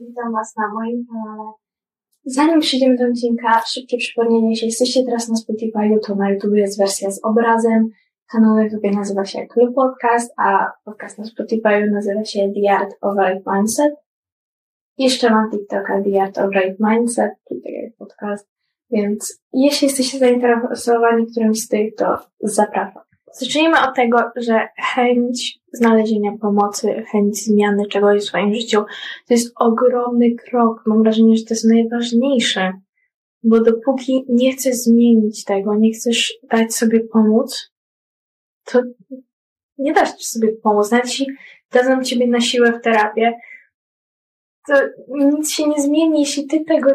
witam Was na moim kanale. Zanim przejdziemy do odcinka, szybkie przypomnienie, jeśli jesteście teraz na Spotify, to na YouTube jest wersja z obrazem. Kanał na YouTube nazywa się Club Podcast, a podcast na Spotify nazywa się The Art of Right Mindset. Jeszcze mam TikToka The Art of Right Mindset, czyli tak jak podcast. Więc jeśli jesteście zainteresowani którymś z tych, to zapraszam. Zacznijmy od tego, że chęć znalezienia pomocy, chęć zmiany czegoś w swoim życiu to jest ogromny krok. Mam wrażenie, że to jest najważniejsze, bo dopóki nie chcesz zmienić tego, nie chcesz dać sobie pomóc, to nie dasz sobie pomóc. Nawet jeśli dadzą ciebie na siłę w terapię, to nic się nie zmieni, jeśli ty tego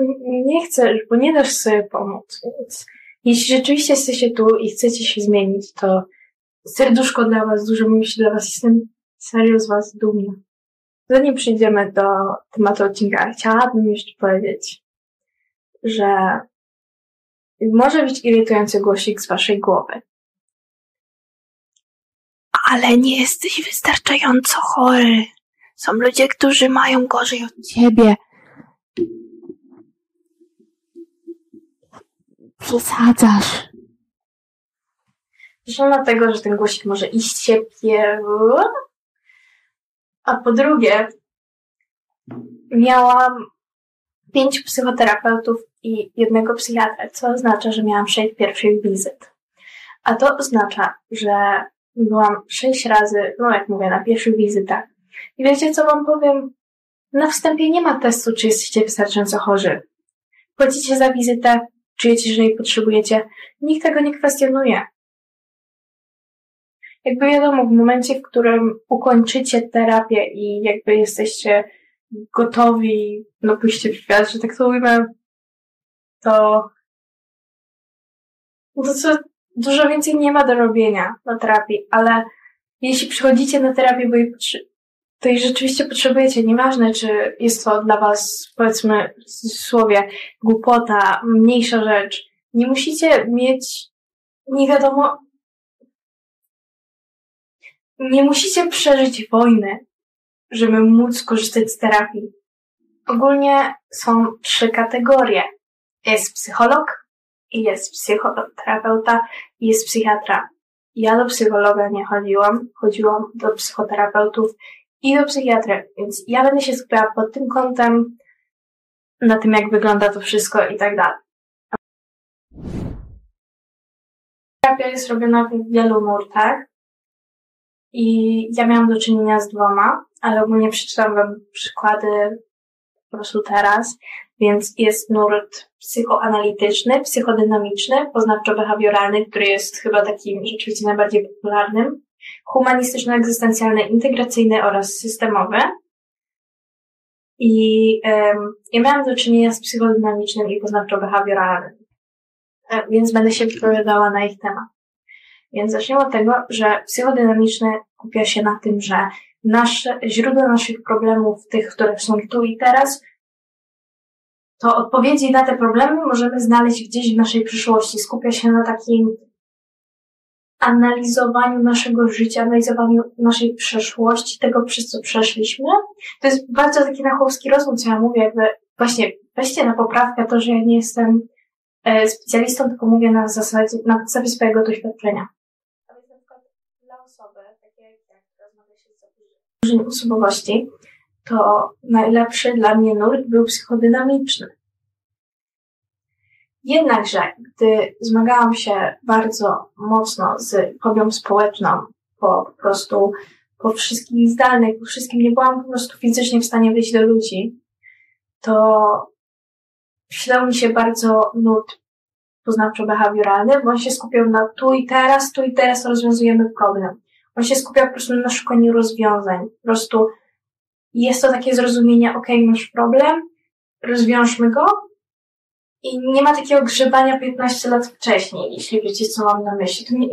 nie chcesz, bo nie dasz sobie pomóc. Więc jeśli rzeczywiście jesteście tu i chcecie się zmienić, to serduszko dla Was, dużo myśli dla Was. Jestem serio z Was dumna. Zanim przejdziemy do tematu odcinka, chciałabym jeszcze powiedzieć, że może być irytujący głosik z Waszej głowy. Ale nie jesteś wystarczająco chory. Są ludzie, którzy mają gorzej od ciebie. Przesadzasz. Zacznę tego, że ten głosik może iść się. A po drugie, miałam pięciu psychoterapeutów i jednego psychiatra, co oznacza, że miałam sześć pierwszych wizyt. A to oznacza, że byłam sześć razy, no jak mówię, na pierwszych wizytach. I wiecie, co wam powiem? Na wstępie nie ma testu, czy jesteście wystarczająco chorzy. Płacicie za wizytę, czujecie, że jej potrzebujecie. Nikt tego nie kwestionuje jakby wiadomo, w momencie, w którym ukończycie terapię i jakby jesteście gotowi na pójście w świat, że tak to ujmę, to, to co, dużo więcej nie ma do robienia na terapii, ale jeśli przychodzicie na terapię, bo to jej rzeczywiście potrzebujecie, nieważne, czy jest to dla was, powiedzmy, w słowie, głupota, mniejsza rzecz, nie musicie mieć nie wiadomo nie musicie przeżyć wojny, żeby móc korzystać z terapii. Ogólnie są trzy kategorie. Jest psycholog, jest psychoterapeuta i jest psychiatra. Ja do psychologa nie chodziłam, chodziłam do psychoterapeutów i do psychiatry, więc ja będę się skupiała pod tym kątem, na tym jak wygląda to wszystko i tak dalej. Terapia jest robiona w wielu nurtach, i ja miałam do czynienia z dwoma, ale ogólnie przeczytam wam przykłady po prostu teraz. Więc jest nurt psychoanalityczny, psychodynamiczny, poznawczo-behawioralny, który jest chyba takim rzeczywiście najbardziej popularnym, humanistyczno-egzystencjalny, integracyjny oraz systemowy. I um, ja miałam do czynienia z psychodynamicznym i poznawczo-behawioralnym, e, więc będę się wypowiadała na ich temat. Więc zacznijmy od tego, że psychodynamiczne kupia się na tym, że nasze, źródło naszych problemów, tych, które są tu i teraz, to odpowiedzi na te problemy możemy znaleźć gdzieś w naszej przyszłości. Skupia się na takim analizowaniu naszego życia, analizowaniu naszej przeszłości, tego, przez co przeszliśmy. To jest bardzo taki nachowski rozum, co ja mówię, jakby właśnie weźcie na poprawkę to, że ja nie jestem e, specjalistą, tylko mówię na zasadzie, na podstawie swojego doświadczenia. Zaburzeń osobowości, to najlepszy dla mnie nurt był psychodynamiczny. Jednakże, gdy zmagałam się bardzo mocno z fobią społeczną, po, po prostu po wszystkich zdalnych, po wszystkim nie byłam po prostu fizycznie w stanie wyjść do ludzi, to przydał mi się bardzo nut poznawczo-behawioralny, bo on się skupiał na tu i teraz, tu i teraz rozwiązujemy problem. On się skupia po prostu na szukaniu rozwiązań. Po prostu jest to takie zrozumienie, ok, masz problem, rozwiążmy go i nie ma takiego grzebania 15 lat wcześniej, jeśli wiecie, co mam na myśli. To nie,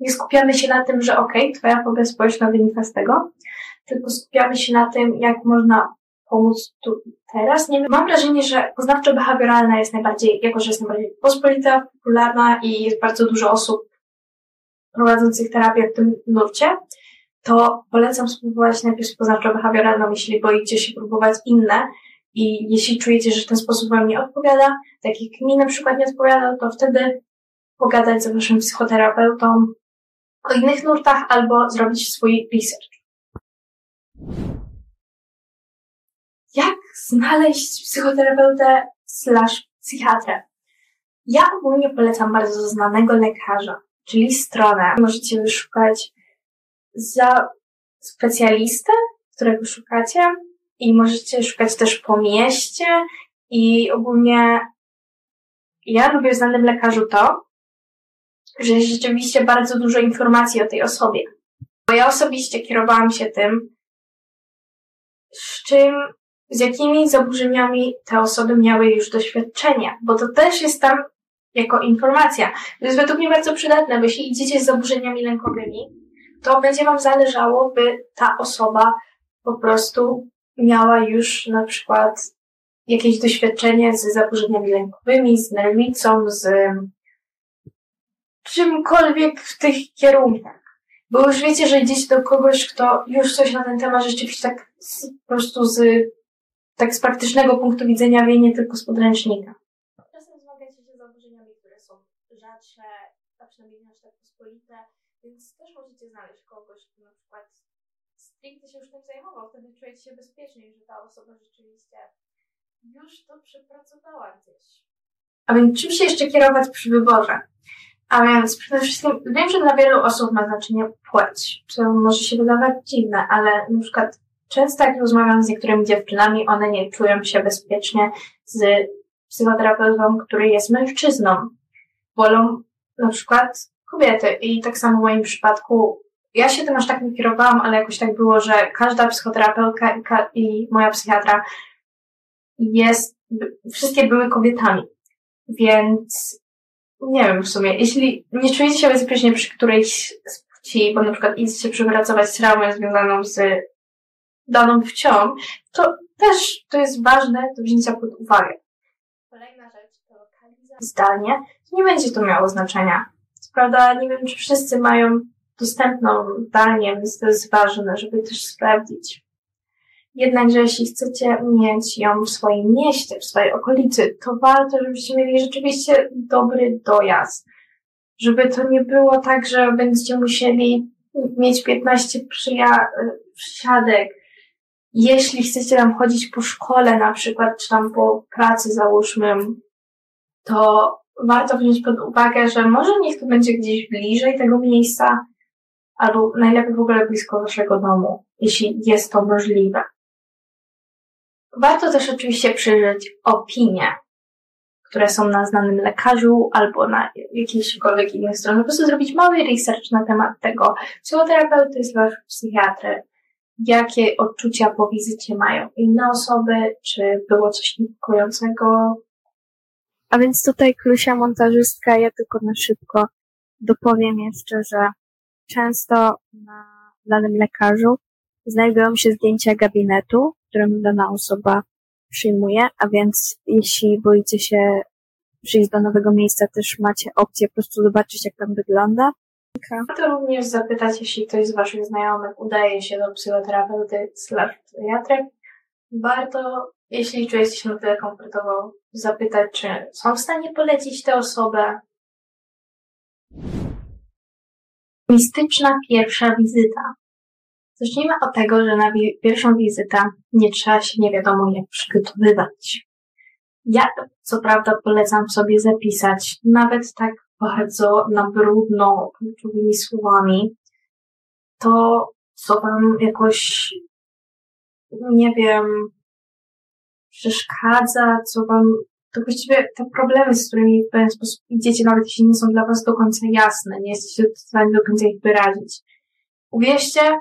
nie skupiamy się na tym, że ok, twoja fobia społeczna wynika z tego, tylko skupiamy się na tym, jak można pomóc tu teraz. Nie wiem, mam wrażenie, że poznawczo-behawioralna jest najbardziej, jako że jest najbardziej pospolita, popularna i jest bardzo dużo osób prowadzących terapię w tym nurcie, to polecam spróbować najpierw poznawczo-behawioralną, jeśli boicie się próbować inne, i jeśli czujecie, że ten sposób Wam nie odpowiada, tak jak mi na przykład nie odpowiada, to wtedy pogadać z Waszym psychoterapeutą o innych nurtach albo zrobić swój research. Jak znaleźć psychoterapeutę slash psychiatrę? Ja ogólnie polecam bardzo znanego lekarza, czyli stronę. Możecie wyszukać za specjalistę, którego szukacie i możecie szukać też po mieście i ogólnie ja lubię w znanym lekarzu to, że jest rzeczywiście bardzo dużo informacji o tej osobie. Bo ja osobiście kierowałam się tym, z czym, z jakimi zaburzeniami te osoby miały już doświadczenia, bo to też jest tam jako informacja. To jest według mnie bardzo przydatne, bo jeśli idziecie z zaburzeniami lękowymi, to będzie Wam zależało, by ta osoba po prostu miała już na przykład jakieś doświadczenie z zaburzeniami lękowymi, z nerwicą, z czymkolwiek w tych kierunkach. Bo już wiecie, że idziecie do kogoś, kto już coś na ten temat rzeczywiście tak z, po prostu z, tak z praktycznego punktu widzenia wie, nie tylko z podręcznika. Czasem zmagacie się z zaburzeniami, które są rzadsze, a przynajmniej nie aż tak pospolite, więc też możecie znaleźć kogoś, kto na przykład stricte się już tym zajmował, wtedy czujecie się bezpieczniej, że ta osoba rzeczywiście już to przepracowała gdzieś. A więc czym się jeszcze kierować przy wyborze? A więc przede wszystkim wiem, że dla wielu osób ma znaczenie płeć, co może się wydawać dziwne, ale na przykład często jak rozmawiam z niektórymi dziewczynami, one nie czują się bezpiecznie z psychoterapeutą, który jest mężczyzną. Wolą na przykład kobiety i tak samo w moim przypadku ja się tym aż tak nie kierowałam, ale jakoś tak było, że każda psychoterapeutka i, ka- i moja psychiatra jest, wszystkie były kobietami. Więc nie wiem w sumie, jeśli nie czujecie się bezpiecznie przy którejś z płci, bo na przykład idziecie przepracować traumę związaną z daną płcią, to też to jest ważne do wzięcia pod uwagę. Kolejna rzecz to lokalizacja. Zdalnie nie będzie to miało znaczenia. Co prawda nie wiem, czy wszyscy mają dostępną zdalnie, więc to jest ważne, żeby też sprawdzić. Jednakże jeśli chcecie mieć ją w swoim mieście, w swojej okolicy, to warto, żebyście mieli rzeczywiście dobry dojazd. Żeby to nie było tak, że będziecie musieli mieć 15 przyja- przysiadek. Jeśli chcecie tam chodzić po szkole na przykład, czy tam po pracy załóżmy, to warto wziąć pod uwagę, że może niech to będzie gdzieś bliżej tego miejsca, albo najlepiej w ogóle blisko waszego domu, jeśli jest to możliwe. Warto też oczywiście przyjrzeć opinie, które są na znanym lekarzu albo na jakiejśkolwiek innej stronie. Po prostu zrobić mały research na temat tego psychoterapeuty psychiatry, jakie odczucia po wizycie mają inne osoby, czy było coś niepokojącego. A więc tutaj Klusia montażystka, ja tylko na szybko dopowiem jeszcze, że często na danym lekarzu znajdują się zdjęcia gabinetu, w którym dana osoba przyjmuje, a więc jeśli boicie się przyjść do nowego miejsca, też macie opcję po prostu zobaczyć, jak tam wygląda. Warto również zapytać, jeśli ktoś z Waszych znajomych udaje się do psychoterapeuty slash psychiatry, warto, jeśli czujecie się na tyle komfortowo, zapytać, czy są w stanie polecić tę osobę. Mistyczna pierwsza wizyta. Zacznijmy od tego, że na pierwszą wizytę nie trzeba się nie wiadomo jak przygotowywać. Ja co prawda polecam sobie zapisać, nawet tak bardzo na brudno, kluczowymi słowami, to co wam jakoś, nie wiem, przeszkadza, co wam, to właściwie te problemy, z którymi w pewien sposób idziecie, nawet jeśli nie są dla was do końca jasne, nie jesteście w stanie do końca ich wyrazić. Uwierzcie,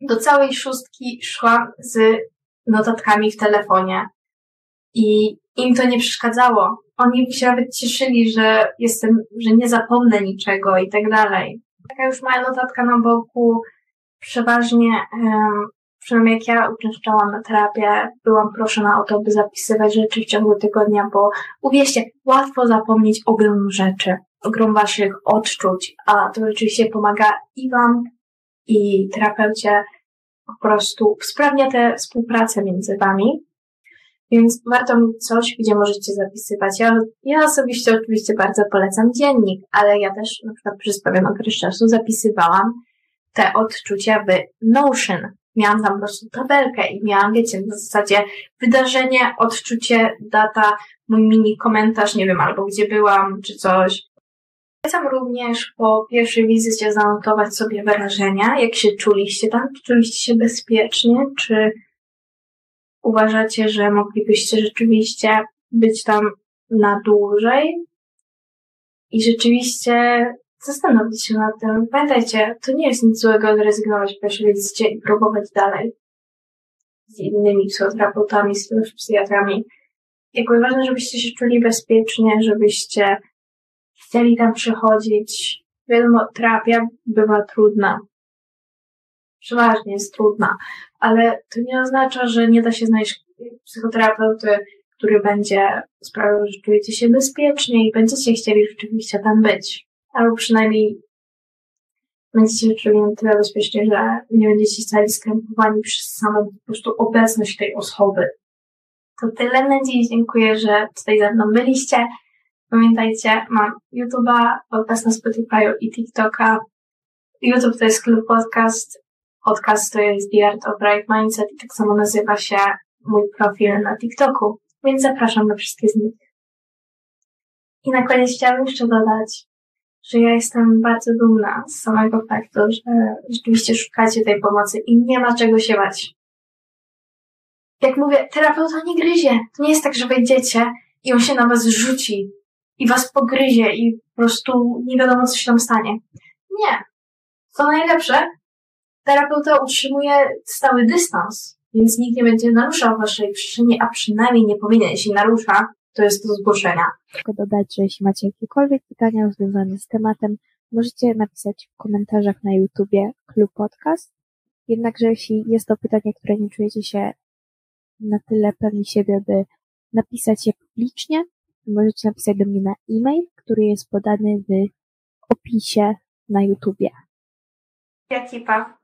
do całej szóstki szłam z notatkami w telefonie i im to nie przeszkadzało. Oni się nawet cieszyli, że jestem, że nie zapomnę niczego i tak dalej. Taka już mała notatka na boku, przeważnie, przynajmniej jak ja uczęszczałam na terapię, byłam proszona o to, by zapisywać rzeczy w ciągu tygodnia, bo uwierzcie, łatwo zapomnieć ogrom rzeczy, ogrom waszych odczuć, a to rzeczywiście pomaga i wam, i terapeucie po prostu usprawnia tę współpracę między wami. Więc warto mieć coś, gdzie możecie zapisywać. Ja, ja osobiście oczywiście bardzo polecam dziennik, ale ja też na przykład przez pewien okres czasu zapisywałam te odczucia w Notion. Miałam tam po prostu tabelkę i miałam, wiecie, w zasadzie wydarzenie, odczucie, data, mój mini komentarz, nie wiem, albo gdzie byłam, czy coś. Polecam również po pierwszej wizycie zanotować sobie wrażenia, jak się czuliście tam, czy czuliście się bezpiecznie, czy uważacie, że moglibyście rzeczywiście być tam na dłużej i rzeczywiście zastanowić się nad tym. Pamiętajcie, to nie jest nic złego zrezygnować po pierwszej wizycie i próbować dalej z innymi psychoterapeutami, z psychiatrami. Jakby ważne, żebyście się czuli bezpiecznie, żebyście chcieli tam przychodzić. Wiadomo, terapia bywa trudna. Przeważnie jest trudna, ale to nie oznacza, że nie da się znaleźć psychoterapeuty, który będzie sprawiał, że czujecie się bezpiecznie i będziecie chcieli rzeczywiście tam być. Albo przynajmniej będziecie się czuli na tyle bezpiecznie, że nie będziecie stali skrępowani przez samą po prostu obecność tej osoby. To tyle na dziś. Dziękuję, że tutaj ze mną byliście. Pamiętajcie, mam YouTube'a, podcast na Spotify i TikToka. YouTube to jest klub podcast. Podcast to jest The Art of Bright Mindset i tak samo nazywa się mój profil na TikToku, więc zapraszam do wszystkich z nich. I na koniec chciałabym jeszcze dodać, że ja jestem bardzo dumna z samego faktu, że rzeczywiście szukacie tej pomocy i nie ma czego się bać. Jak mówię, terapeuta nie gryzie. To nie jest tak, że wejdziecie i on się na was rzuci i was pogryzie i po prostu nie wiadomo, co się tam stanie. Nie. Co najlepsze, terapeuta utrzymuje stały dystans, więc nikt nie będzie naruszał waszej przestrzeni, a przynajmniej nie powinien. Jeśli narusza, to jest do zgłoszenia. Tylko dodać, że jeśli macie jakiekolwiek pytania związane z tematem, możecie napisać w komentarzach na YouTubie Klub Podcast. Jednakże jeśli jest to pytanie, które nie czujecie się na tyle pewni siebie, by napisać je publicznie, możecie napisać do mnie na e-mail, który jest podany w opisie na YouTubie. Ekipa.